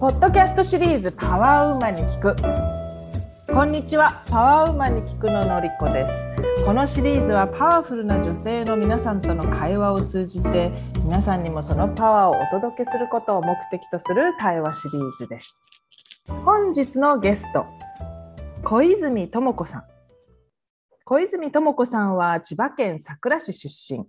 ポッドキャストシリーズパワーウーマンに聞く。こんにちはパワーウーマンに聞くののりこです。このシリーズはパワフルな女性の皆さんとの会話を通じて皆さんにもそのパワーをお届けすることを目的とする対話シリーズです。本日のゲスト小泉智子さん。小泉智子さんは千葉県佐倉市出身。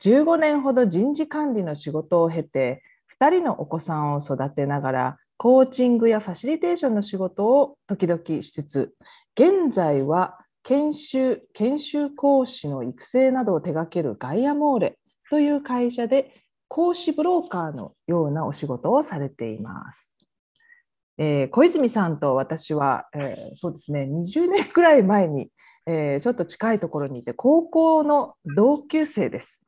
15年ほど人事管理の仕事を経て2人のお子さんを育てながらコーチングやファシリテーションの仕事を時々しつつ現在は研修研修講師の育成などを手掛けるガイアモーレという会社で講師ブローカーのようなお仕事をされています。えー、小泉さんと私は、えー、そうですね20年くらい前に、えー、ちょっと近いところにいて高校の同級生です。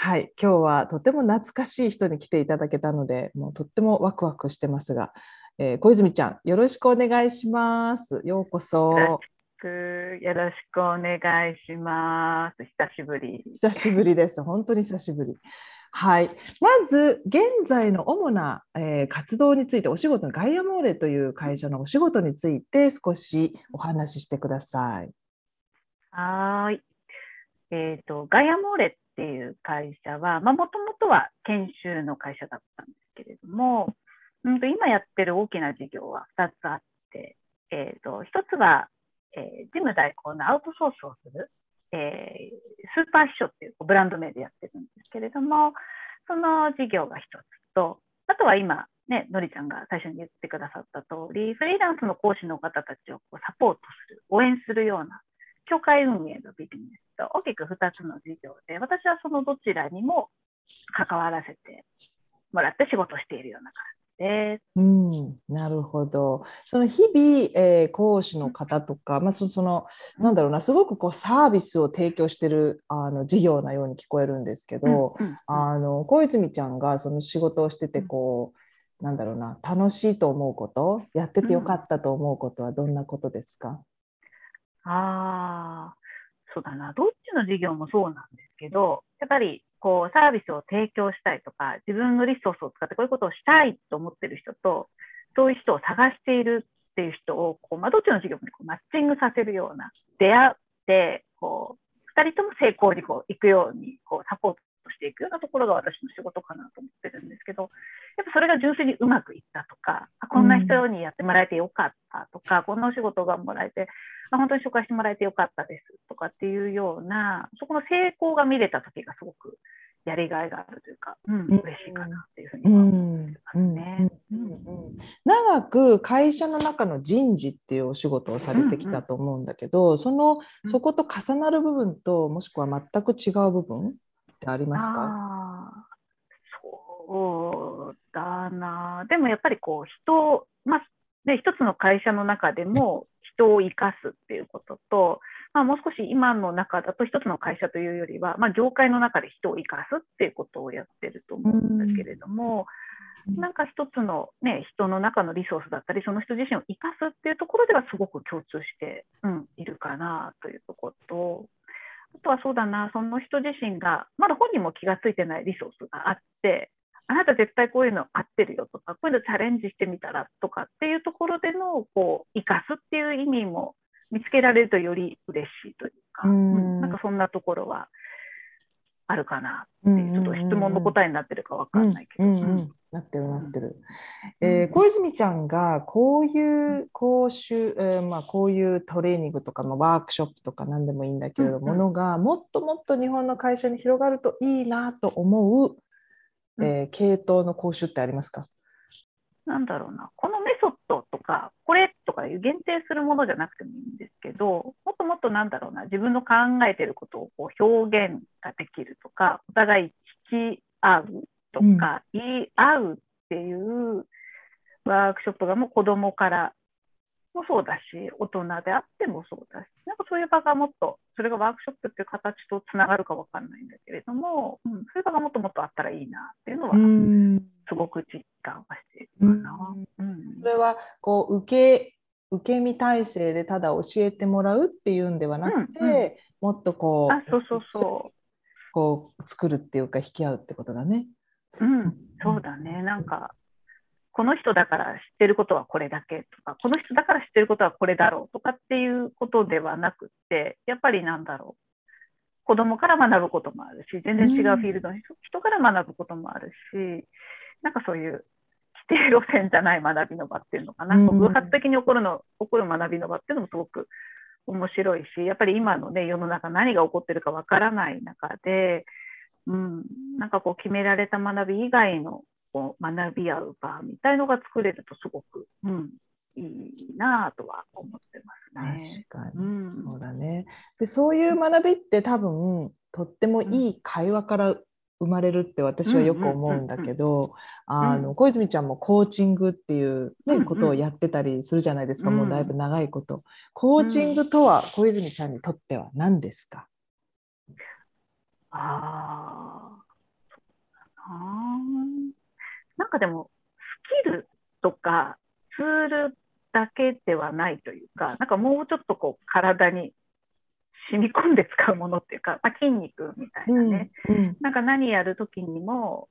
はい、今日はとても懐かしい人に来ていただけたので、もうとってもワクワクしてますが、えー、小泉ちゃん、よろしくお願いします。ようこそ。よろしくお願いします。久しぶり。久しぶりです。本当に久しぶり。はい、まず現在の主な、えー、活動についてお仕事のガイアモーレという会社のお仕事について少しお話ししてください。はい。えっ、ー、とガイアモーレっていう会社は、もともとは研修の会社だったんですけれども、うんと今やってる大きな事業は2つあって、えーと、1つは、えー、事務代行のアウトソースをする、えー、スーパー秘書っていうブランド名でやってるんですけれども、その事業が1つと、あとは今、ね、のりちゃんが最初に言ってくださった通り、フリーランスの講師の方たちをこうサポートする、応援するような協会運営のビジネス。と大きく2つの事業で、私はそのどちらにも関わらせてもらって仕事しているような感じです。うん、なるほど。その日々、えー、講師の方とか、まあ、そのなんだろうなすごくこうサービスを提供してるあの事業なように聞こえるんですけど、うんうん、あの小泉ちゃんがその仕事をしててこう、なんだろうな楽しいと思うことやっててよかったと思うことはどんなことですか、ああ、そうだな、どっちの事業もそうなんですけど、やっぱりこうサービスを提供したいとか、自分のリソースを使ってこういうことをしたいと思ってる人と、そういう人を探しているっていう人をこう、まあ、どっちの事業もこうマッチングさせるような、出会ってこう、2人とも成功にこう行くようにこうサポートしていくようなところが私の仕事かなと思ってるんですけど、やっぱそれが純粋にうまくいったとか、こんな人にやってもらえてよかったとか、こんなお仕事がもらえて、本当に紹介してもらえてよかったですとかっていうような、そこの成功が見れた時がすごくやりがいがあるというか、うん、嬉しいかなっていうふうに思いますね。長く会社の中の人事っていうお仕事をされてきたと思うんだけど、うんうん、そのそこと重なる部分ともしくは全く違う部分ってありますか？そうだな。でもやっぱりこう人、まあね、一つの会社の中でも人を生かすっていうことと、まあ、もう少し今の中だと一つの会社というよりは、まあ、業界の中で人を生かすっていうことをやってると思うんだけれども、なんか一つの、ね、人の中のリソースだったりその人自身を生かすっていうところではすごく共通して、うん、いるかなというところとあとはそうだなその人自身がまだ本人も気が付いてないリソースがあってあなた絶対こういうの合ってるよとか、こういうのチャレンジしてみたらとかっていうところでの、こう、生かすっていう意味も見つけられるとより嬉しいというか、うん、なんかそんなところはあるかなっていう、ちょっと質問の答えになってるかわかんないけど。なってるなってる。えー、小泉ちゃんがこういう講習、えー、まあ、こういうトレーニングとか、まあ、ワークショップとか何でもいいんだけれども、のがもっともっと日本の会社に広がるといいなと思うえー、系統の講習ってありますか？なんだろうな、このメソッドとか、これとかいう限定するものじゃなくてもいいんですけど、もっともっとなんだろうな、自分の考えてることをこう表現ができる。とか、お互い聞き合うとか、うん、言い合うっていうワークショップがもう子供からもそうだし、大人であってもそうだし、なんかそういう場がもっと、それがワークショップっていう形とつながるかわかんないんだけれども、うん、そういう場がもっともっとあったらいいなっていうのは、すごく実感はしているかな。うん、それはこう受け受け身体制でただ教えてもらうっていうんではなくて、うんうん、もっとこうあそうそうそうこう作るっていうか引き合うってことだね。うん、そうだね。なんかこの人だから知ってることはこれだけとか、この人だから知ってることはこれだろうとかっていうことではなくって、やっぱりなんだろう。子供から学ぶこともあるし、全然違うフィールドの人から学ぶこともあるし、なんかそういう規定路線じゃない学びの場っていうのかな、偶発的に起こるの起こる学びの場っていうのもすごく面白いし、やっぱり今のね、世の中何が起こってるかわからない中で、うん、なんかこう決められた学び以外のこう学び合う場みたいのが作れるとすごく、うん、いいなとは思ってますね。確かに、うん、そうだね。でそういう学びって多分とってもいい会話から生まれるって私はよく思うんだけど小泉ちゃんもコーチングっていう、ね、ことをやってたりするじゃないですか、もうだいぶ長いこと。コーチングとは小泉ちゃんにとっては何ですか、ああなんかでもスキルとかツールだけではないというかなんかもうちょっとこう体に染み込んで使うものっていうか、まあ、筋肉みたいなね、うんうん、なんか何やる時にも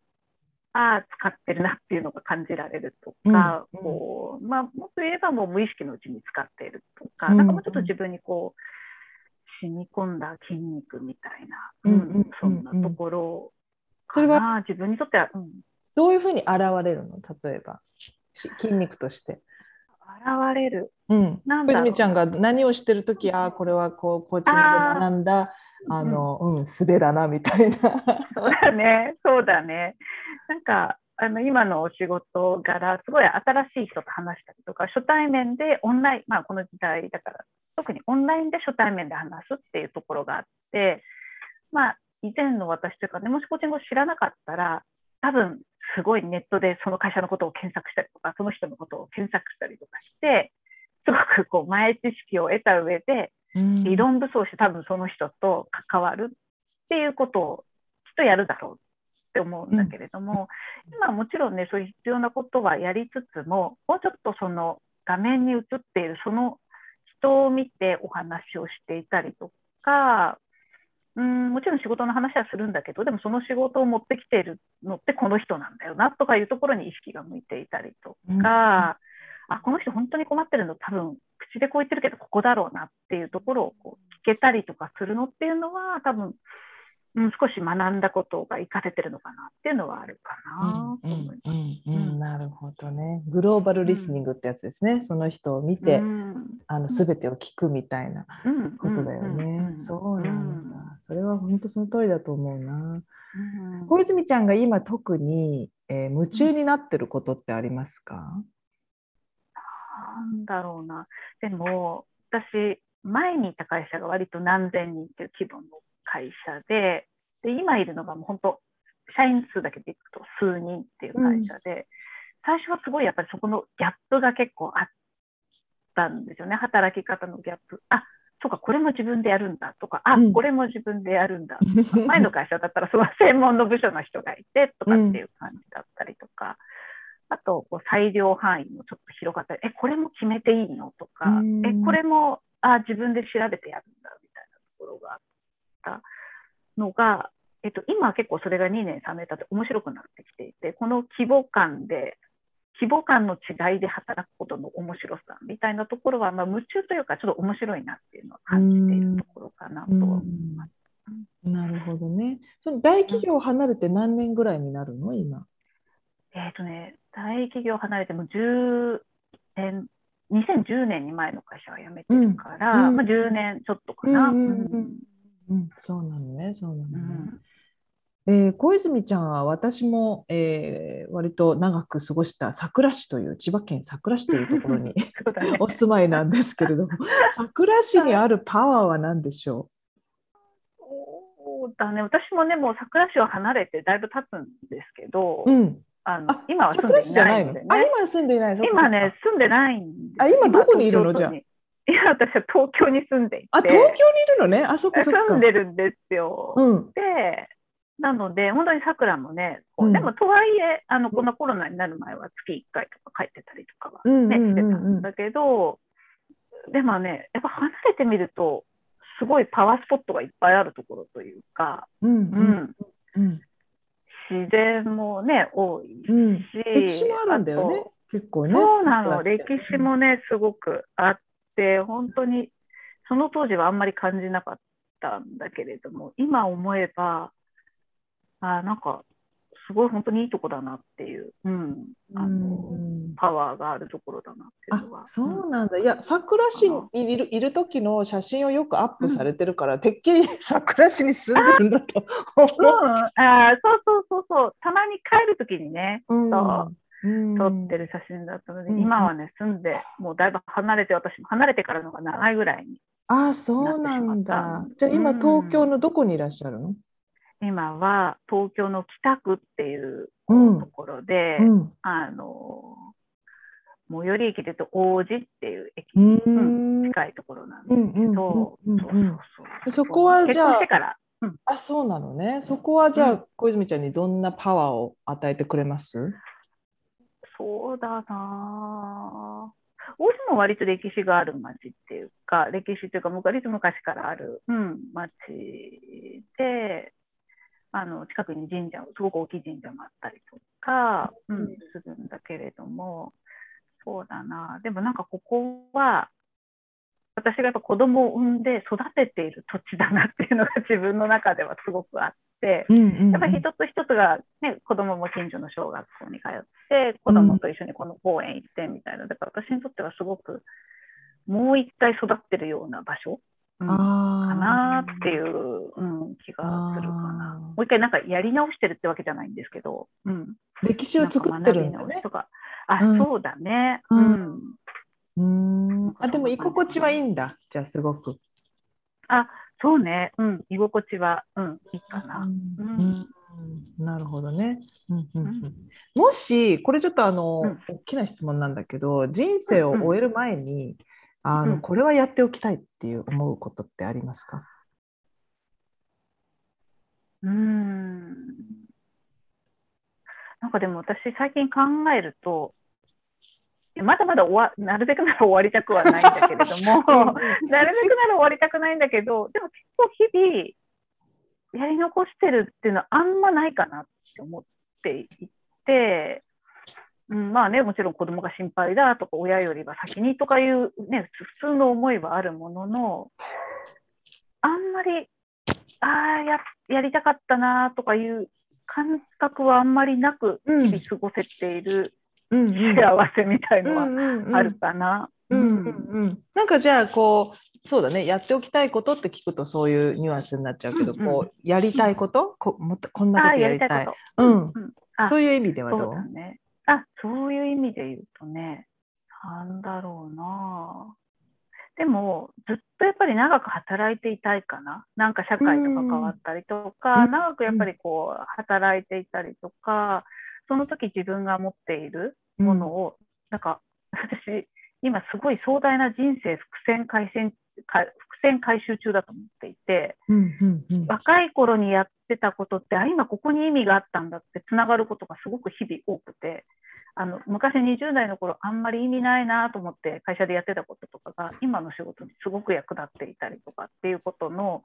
ああ使ってるなっていうのが感じられるとか、うん、こうまあ、もっと言えばもう無意識のうちに使っているとか、うん、なんかもうちょっと自分にこう染み込んだ筋肉みたいな、うん、そんなところかな、それは自分にとっては、どういうふうに現れるの？例えば。筋肉として。現れる。うん。小泉ちゃんが何をしてる時ああこれはこうコーチングで学んだあの、うん、すべだなみたいな。そうだね、そうだね。なんかあの今のお仕事柄すごい新しい人と話したりとか初対面でオンライン、まあ、この時代だから特にオンラインで初対面で話すっていうところがあって、まあ、以前の私というかねもしコーチングを知らなかったら多分すごいネットでその会社のことを検索したりとかその人のことを検索したりとかしてすごくこう前知識を得た上で、理論武装して多分その人と関わるっていうことをきっとやるだろうって思うんだけれども、うん、今もちろんねそういう必要なことはやりつつももうちょっとその画面に映っているその人を見てお話をしていたりとか、うん、もちろん仕事の話はするんだけどでもその仕事を持ってきているのってこの人なんだよなとかいうところに意識が向いていたりとか、うん、あこの人本当に困ってるの？多分口でこう言ってるけどここだろうなっていうところをこう聞けたりとかするのっていうのは多分うん、少し学んだことが活かせてるのかなっていうのはあるかなと思います。なるほどね。グローバルリスニングってやつですね。うん、その人を見て、うん、あの全てを聞くみたいなことだよね。そうなんだ。それは本当その通りだと思うな。小泉ちゃんが今特に、えー、夢中になってることってありますか、なんだろうな。でも私前にいた会社が割と何千人っていう規模の会社で、で今いるのがもう本当、社員数だけでいくと数人っていう会社で、うん、最初はすごいやっぱりそこのギャップが結構あったんですよね、働き方のギャップ。あそうか、これも自分でやるんだ。とか、あ、うん、これも自分でやるんだ。前の会社だったらその専門の部署の人がいてとかっていう感じだったりとか、うん、あとこう裁量範囲もちょっと広がったり、え、これも決めていいの？とか、え、これもあ自分で調べてやるんだみたいなところがあったのが、えっと、今は結構それが2年3年経って面白くなってきていてこの規模感で規模感の違いで働くことの面白さみたいなところは、まあ、夢中というかちょっと面白いなっていうのは感じているところかなと思います。なるほどね。その大企業を離れて何年ぐらいになるの？今。えっ、とね、大企業離れても10年、2010年に前の会社は辞めてるから、うん、まあ、10年ちょっとかな。うんうん、そうなのね、そうなのね。うん、えー、小泉ちゃんは私も、えー、割と長く過ごした佐倉市という千葉県佐倉市というところに ね、お住まいなんですけれども 佐倉市にあるパワーは何でしょう？そうだね。私もねもう佐倉市を離れてだいぶ経つんですけど、うん、あの今は住んでいないので、ね、あ今住んでいない今ね住んでないんですあ今どこにいるの？じゃあ。いや、私は東京に住んでいて。あ、東京にいるのね。あそこそ住んでるんですよ。うん、で、なので、本当にさくらもね、うん、でもとはいえ、あのこのコロナになる前は月1回とか帰ってたりとかはね、してたんだけど、でもね、やっぱ離れてみると、すごいパワースポットがいっぱいあるところというか、うん、うん、自然もね、多いし、歴史もあるんだよね。結構ね。そうなの、歴史もね、すごくあって、本当に、その当時はあんまり感じなかったんだけれども、今思えば、あなんか、すごい本当にいいとこだなっていう、うん、あのうん。パワーがあるところだなっていうのは。あそうなんだ。いや、桜市にいるいる時の写真をよくアップされてるから、てっきり 桜市に住んでるんだとう。ん、思あーそうそうそうそう、たまに帰るときにね、う。うん。そううん。撮ってる写真だったので、うん。今はね、住んで、もうだいぶ離れて、私も離れてからのが長いぐらいに、あ、そうなんだ。じゃあ今、うん。東京のどこにいらっしゃるの？今は東京の北区っていううん。ところで、うん。あの最寄り駅で言うと王子っていう駅。うにん。近いところなんですうんうんけど、うんうん。そこはじゃああ、そうなのね。そこはじゃあ、うん。小泉ちゃんにどんなパワーを与えてくれます？そうだなあ大島も割と歴史がある町っていうか、歴史というか、割と昔からある、うん、町で、あの近くに神社、すごく大きい神社もあったりとか、うんうん。するんだけれども、そうだな、でもなんかここは、私がやっぱ子供を産んで育てている土地だなっていうのが自分の中ではすごくあって、うんうんやっぱり一つ一つが、ね、子供も近所の小学校に通って、子供と一緒にこの公園行ってみたいな、だから私にとってはすごく、もう一回育ってるような場所、うんかあなっていう、うん、気がするかな。もう一回なんかやり直してるってわけじゃないんですけど、うん、ー歴史を作ってるんだね。とか、あ、うんそうだね。ううんん。うーんあ、でも居心地はいいんだ。じゃあすごく。あ、そうね。うん。居心地は、うん、いいかな。うんなるほどね。うんうんうんうんもしこれちょっとあの、うん大きな質問なんだけど人生を終える前に、あのうん。これはやっておきたいっていう思うことってありますか、うーん。なんかでも私最近考えると、まだまだ終わなるべくなら終わりたくはないんだけれども、なるべくなら終わりたくないんだけど、でも結構日々やり残してるっていうのはあんまないかなって思っていて、うん、まあね、もちろん子供が心配だとか、親よりは先にとかいう、ね、普通の思いはあるものの、あんまり、ああ、ややりたかったなとかいう感覚はあんまりなく、うん。日々過ごせている幸せみたいのはあるかな。うんうんうん。なんかじゃあこうそうだね。やっておきたいことって聞くとそういうニュアンスになっちゃうけど、うんうん。こうやりたいこと？こもっとこんなことやりたい。うん。うん。あ。そういう意味ではそう？どうだね。あ、そういう意味で言うとね、なんだろうな。でも、ずっとやっぱり長く働いていたいかな。なんか社会と関わったりとか、うん長くやっぱりこう、働いていたりとか、その時自分が持っているものを、なんか、私、今すごい壮大な人生伏線回線か伏線回収中だと思っていて、うんうんうん。若い頃にやってたことって、あ、今ここに意味があったんだってつながることがすごく日々多くて、あの昔20代の頃あんまり意味ないなと思って会社でやってたこととかが今の仕事にすごく役立っていたりとかっていうことの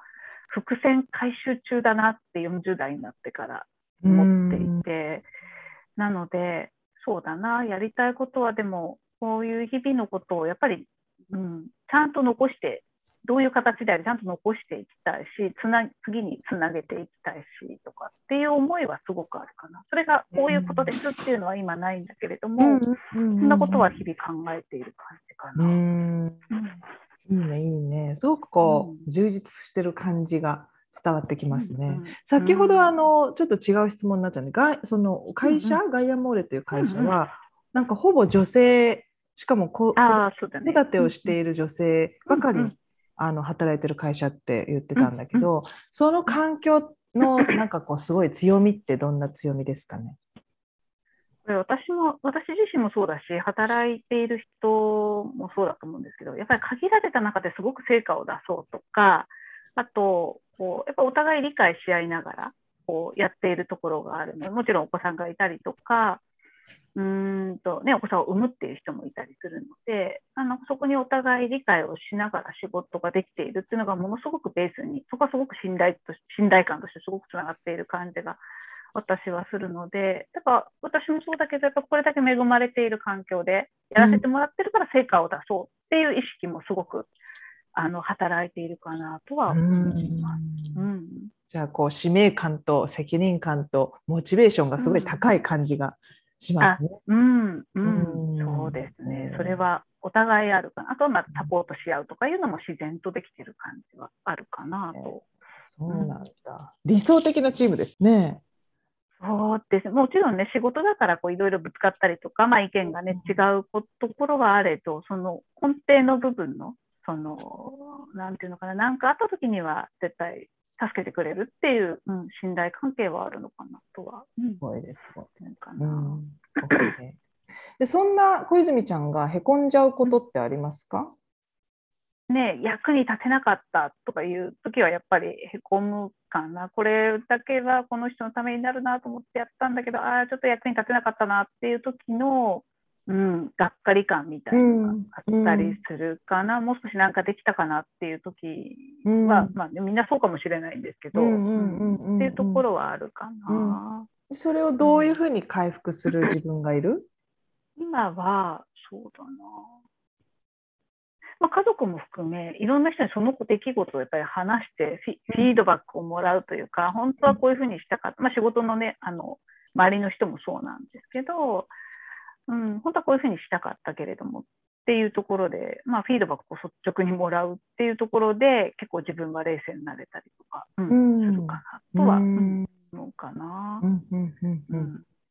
伏線回収中だなって40代になってから思っていて、なので、そうだな、やりたいことはでも、こういう日々のことをやっぱり、うん、ちゃんと残して、どういう形であれ、ちゃんと残していきたいし、つな次につなげていきたいしとかっていう思いはすごくあるかな。それがこういうことですっていうのは今ないんだけれども、そんなことは日々考えている感じかうな。ん。うん。いいねいいね。すごくこう、うん。充実してる感じが伝わってきますね。うん先ほどうんあのちょっと違う質問になっちゃうんで、がその会社、ガイアモーレという会社うんうは、なんかほぼ女性しかも。子育てをしている女性ばかり、うんうんあの働いてる会社って言ってたんだけど、その環境のなんかこうすごい強みってどんな強みですかね？これ私も、私自身もそうだし、働いている人もそうだと思うんですけど、やっぱり限られた中ですごく成果を出そうとか、あと、こうやっぱお互い理解し合いながらこうやっているところがあるので、もちろんお子さんがいたりとか、うーんとね、お子さんを産むっていう人もいたりするので、あのそこにお互い理解をしながら仕事ができているっていうのがものすごくベースに、そこはすごく信頼と信頼感としてすごくつながっている感じが私はするので、だから私もそうだけど、やっぱこれだけ恵まれている環境でやらせてもらってるから成果を出そうっていう意識もすごくあの働いているかなとは思います。うん、じゃあこう使命感と責任感とモチベーションがすごい高い感じがしますね。うん、うん、そうですね。それはお互いあるかな。あとはまあサポートし合うとかいうのも自然とできてる感じはあるかなと。そうなんだ。理想的なチームですね。そうですもちろんね、仕事だからいろいろぶつかったりとか、まあ、意見がね、違うところはあれど、その根底の部分の、その、なんていうのかな、なんかあった時には絶対助けてくれるっていう、うん、信頼関係はあるのかなとは。すごいです。かな。うん、でそんな小泉ちゃんがへこんじゃうことってありますか、ね、役に立てなかったとかいう時はやっぱりへこむかな、これだけはこの人のためになるなと思ってやったんだけど、ああ、ちょっと役に立てなかったなっていう時の、うん、がっかり感みたいなのがあったりするかな、うん、もう少しなんかできたかなっていう時は、うん、まあ、みんなそうかもしれないんですけど、っていうところはあるかな。それをどういうふうに回復する自分がいる？今は、そうだな。まあ、家族も含め、いろんな人にその出来事をやっぱり話してフィ、ードバックをもらうというか、本当はこういうふうにしたかった、まあ、仕事のね、あの周りの人もそうなんですけど、うん、本当はこういうふうにしたかったけれどもっていうところで、まあ、フィードバックを率直にもらうっていうところで、結構自分は冷静になれたりとか、うん、するかなとは、思うかな。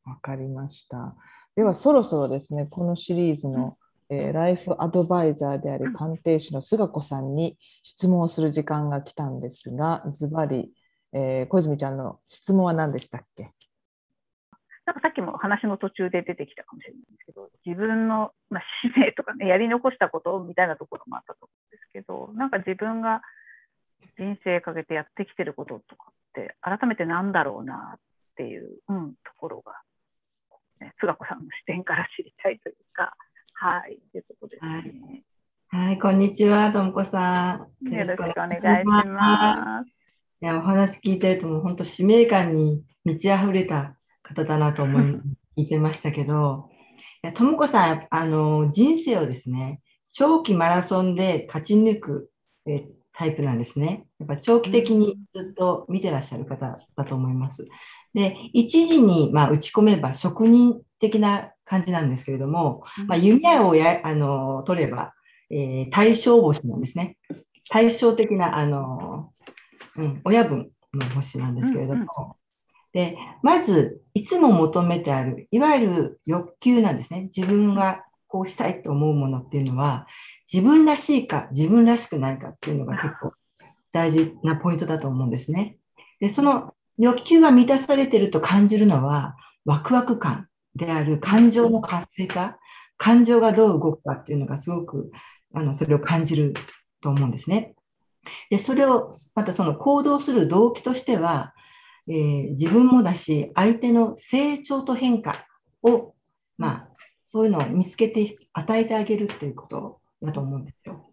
わかりました。ではそろそろですね、このシリーズのえー、ライフアドバイザーである鑑定士の菅子さんに質問をする時間が来たんですが、ズバリ、えー、小泉ちゃんの質問は何でしたっけ？なんかさっきも話の途中で出てきたかもしれないんですけど、自分の、まあ、使命とかね、やり残したことみたいなところもあったと思うんですけど、なんか自分が人生かけてやってきてることとかって、改めてなんだろうなっていう、うん、ところが、ね、菅子さんの視点から知りたいというか、はい、ということですね。はい、こんにちは、ともこさん。よろしくお願いします。いや、お話聞いてると、もう本当使命感に満ち溢れた方だなと思い、聞いてましたけど、ともこさん、あの、人生をですね、長期マラソンで勝ち抜くえタイプなんですね。やっぱ長期的にずっと見てらっしゃる方だと思います。で、一時に、まあ、打ち込めば職人的な感じなんですけれども、まあ、弓矢をやあの取れば、えー、対象星なんですね。対照的な、あの、うん、親分の星なんですけれども、うんうん、で、まず、いつも求めてある、いわゆる欲求なんですね。自分がこうしたいと思うものっていうのは、自分らしいか、自分らしくないかっていうのが結構大事なポイントだと思うんですね。で、その欲求が満たされてると感じるのは、ワクワク感である感情の活性化、感情がどう動くかっていうのがすごく、あの、それを感じると思うんですね。で、それを、またその行動する動機としては、えー、自分もだし、相手の成長と変化を、まあ、そういうのを見つけて与えてあげるっていうことだと思うんですよ。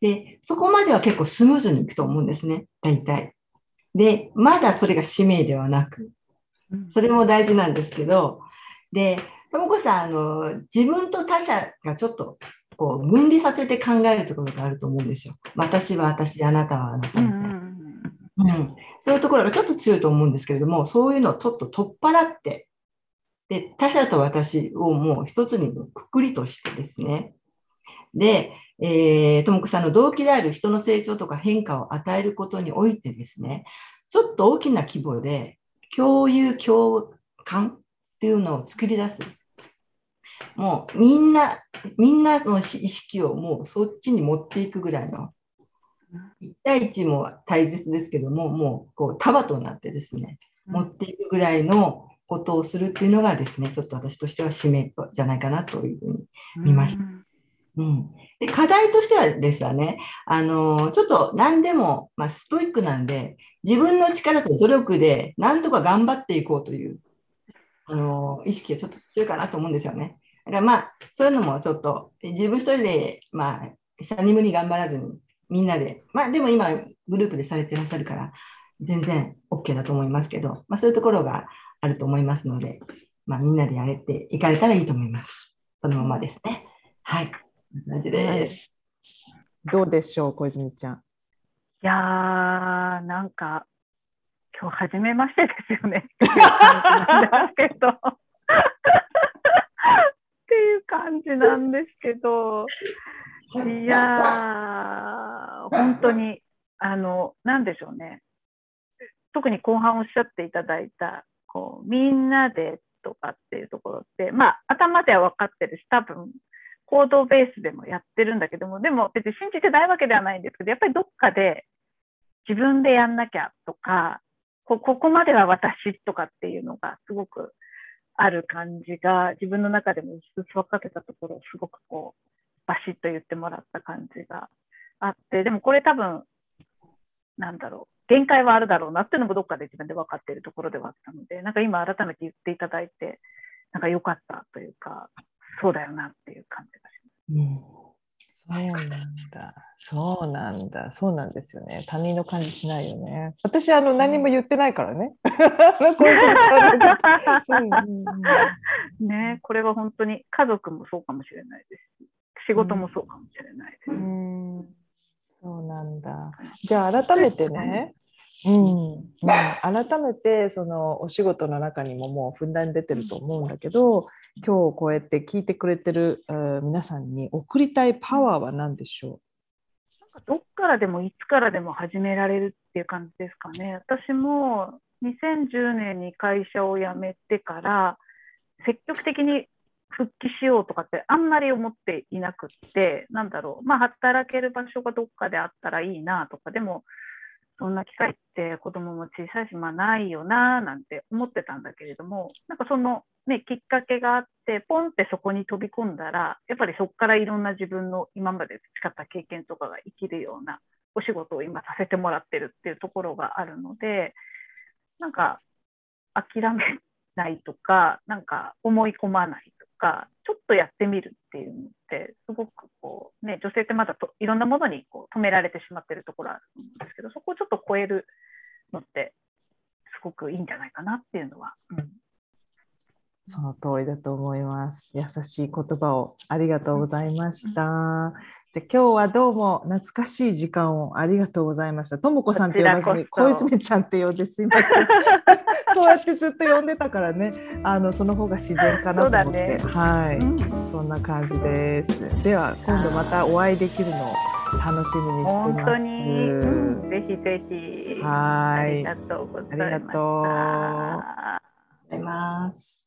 で、そこまでは結構スムーズにいくと思うんですね、大体。で、まだそれが使命ではなく、それも大事なんですけど、で、ともこさん、あの、自分と他者がちょっと、こう、分離させて考えるところがあると思うんですよ。私は私、あなたはあなたみたいな。うん、そういうところがちょっと強いと思うんですけれども、そういうのをちょっと取っ払って、で、他者と私をもう一つにくくりとしてですね、で、えー、ともこさんの動機である人の成長とか変化を与えることにおいてですね、ちょっと大きな規模で共有共感っていうのを作り出す。もうみんな、みんなの意識をもうそっちに持っていくぐらいの、1対1も大切ですけども、もうこう束となってですね、持っていくぐらいのことをするっていうのがですね、ちょっと私としては使命じゃないかなというふうに見ました。うん、で課題としてはですね、あのちょっと何でも、まあ、ストイックなんで、自分の力と努力で何とか頑張っていこうというあの意識がちょっと強いかなと思うんですよね。だからまあ、そういうのもちょっと、自分一人で、まあ、シャニムに頑張らずに、みんなで、まあでも今、グループでされてらっしゃるから、全然 OK だと思いますけど、まあそういうところが、あると思いますので、まあ、みんなでやれていかれたらいいと思います。そのままですね。はい。感じです。どうでしょう、小泉ちゃん。いやー、なんか、今日初めましてですよね っていう感じなんですけど。っていう感じなんですけど、いやー、本当に、あの、なんでしょうね。特に後半おっしゃっていただいた、こう、みんなでとかっていうところって、まあ、頭では分かってるし、多分、行動ベースでもやってるんだけども、でも別に信じてないわけではないんですけど、やっぱりどっかで自分でやんなきゃとか、ここまでは私とかっていうのがすごくある感じが、自分の中でも薄々分かってたところをすごくこう、バシッと言ってもらった感じがあって、でもこれ多分、なんだろう、限界はあるだろうなっていうのもどっかで自分で分かっているところではあったので、なんか今改めて言っていただいて、なんか良かったというか、そうだよなっていう感じがします。うん、そうなんだ。そうなんだ。そうなんですよね。他人の感じしないよね。私、あの、何も言ってないからね。ね、これは本当に家族もそうかもしれないですし、仕事もそうかもしれないです。うんそうなんだ。じゃあ改めてね、うんうん、改めてそのお仕事の中にももうふんだんに出てると思うんだけど今日こうやって聞いてくれてる、えー皆さんに送りたいパワーは何でしょなんかどっからでもいつからでも始められるっていう感じですかね。私も2010年に会社を辞めてから積極的に復帰しようとかってあんまり思っていなくって、なんだろう、まあ働ける場所がどっかであったらいいなとか、でもそんな機会って子供も小さいし、まあないよななんて思ってたんだけれども、なんかそのね、きっかけがあって、ポンってそこに飛び込んだら、やっぱりそこからいろんな自分の今まで培った経験とかが生きるようなお仕事を今させてもらってるっていうところがあるので、なんか諦めないとか、なんか思い込まないとか、ちょっとやってみるっていうのって、すごくこう、ね、女性ってまだといろんなものにこう止められてしまってるところあると思うんですけど、そこをちょっと超えるのって、すごくいいんじゃないかなっていうのは、うん、その通りだと思います。優しい言葉をありがとうございました。じゃあ今日はどうも懐かしい時間をありがとうございました。ともこさんって呼ばずに小泉ちゃんって呼んですいません。そうやってずっと呼んでたからね、あのその方が自然かなと思って、そうはい、うんそんな感じです。では今度またお会いできるのを楽しみにして本ます。当に、うん、ぜひぜひ。はいありがとうございました。ありがとうありがとうございます。